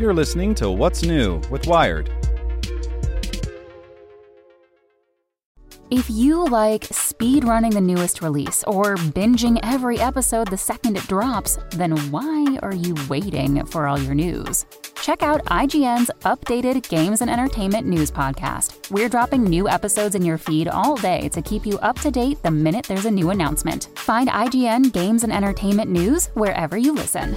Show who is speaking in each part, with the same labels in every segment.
Speaker 1: You're listening to What's New with Wired.
Speaker 2: If you like speed running the newest release or binging every episode the second it drops, then why are you waiting for all your news? Check out IGN's updated games and entertainment news podcast. We're dropping new episodes in your feed all day to keep you up to date the minute there's a new announcement. Find IGN Games and Entertainment News wherever you listen.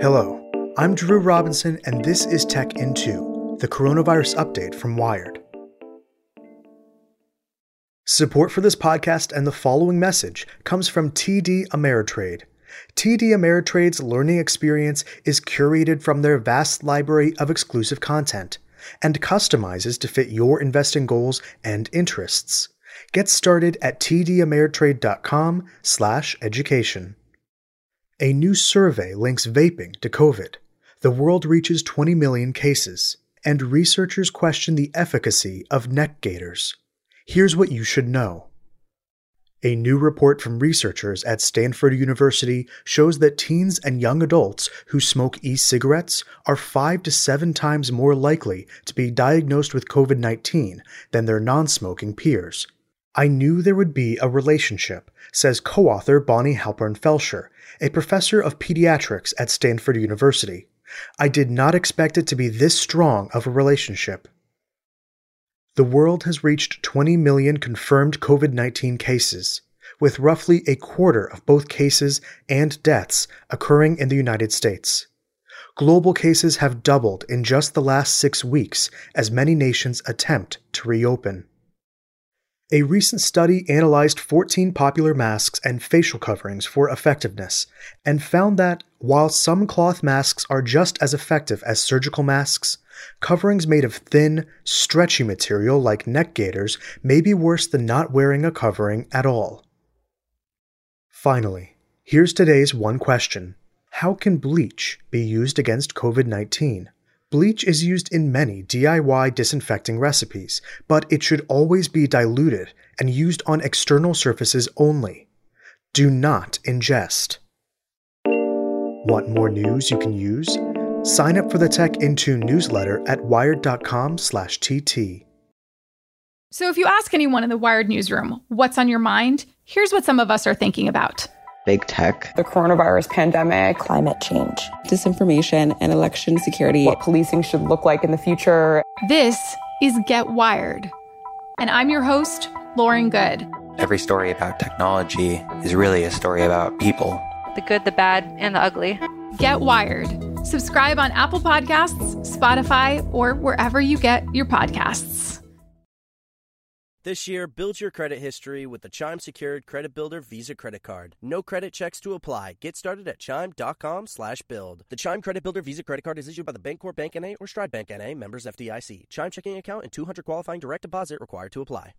Speaker 3: Hello, I'm Drew Robinson, and this is Tech in 2, the coronavirus update from Wired. Support for this podcast and the following message comes from TD Ameritrade. TD Ameritrade's learning experience is curated from their vast library of exclusive content and customizes to fit your investing goals and interests. Get started at tdameritrade.com/education. A new survey links vaping to COVID. The world reaches 20 million cases, and researchers question the efficacy of neck gaiters. Here's what you should know. A new report from researchers at Stanford University shows that teens and young adults who smoke e cigarettes are five to seven times more likely to be diagnosed with COVID 19 than their non smoking peers. I knew there would be a relationship, says co author Bonnie Halpern Felsher, a professor of pediatrics at Stanford University. I did not expect it to be this strong of a relationship. The world has reached 20 million confirmed COVID 19 cases, with roughly a quarter of both cases and deaths occurring in the United States. Global cases have doubled in just the last six weeks as many nations attempt to reopen. A recent study analyzed 14 popular masks and facial coverings for effectiveness and found that while some cloth masks are just as effective as surgical masks, coverings made of thin, stretchy material like neck gaiters may be worse than not wearing a covering at all. Finally, here's today's one question How can bleach be used against COVID 19? Bleach is used in many DIY disinfecting recipes, but it should always be diluted and used on external surfaces only. Do not ingest. Want more news you can use? Sign up for the Tech in Two newsletter at wired.com/tt.
Speaker 4: So if you ask anyone in the Wired newsroom what's on your mind, here's what some of us are thinking about.
Speaker 5: Big tech,
Speaker 6: the coronavirus pandemic,
Speaker 7: climate change,
Speaker 8: disinformation, and election security.
Speaker 6: What policing should look like in the future.
Speaker 4: This is Get Wired. And I'm your host, Lauren Goode.
Speaker 9: Every story about technology is really a story about people
Speaker 10: the good, the bad, and the ugly.
Speaker 4: Get Wired. Subscribe on Apple Podcasts, Spotify, or wherever you get your podcasts.
Speaker 11: This year, build your credit history with the Chime Secured Credit Builder Visa Credit Card. No credit checks to apply. Get started at chime.com slash build. The Chime Credit Builder Visa Credit Card is issued by the Bancorp Bank N.A. or Stride Bank N.A. members FDIC. Chime checking account and 200 qualifying direct deposit required to apply.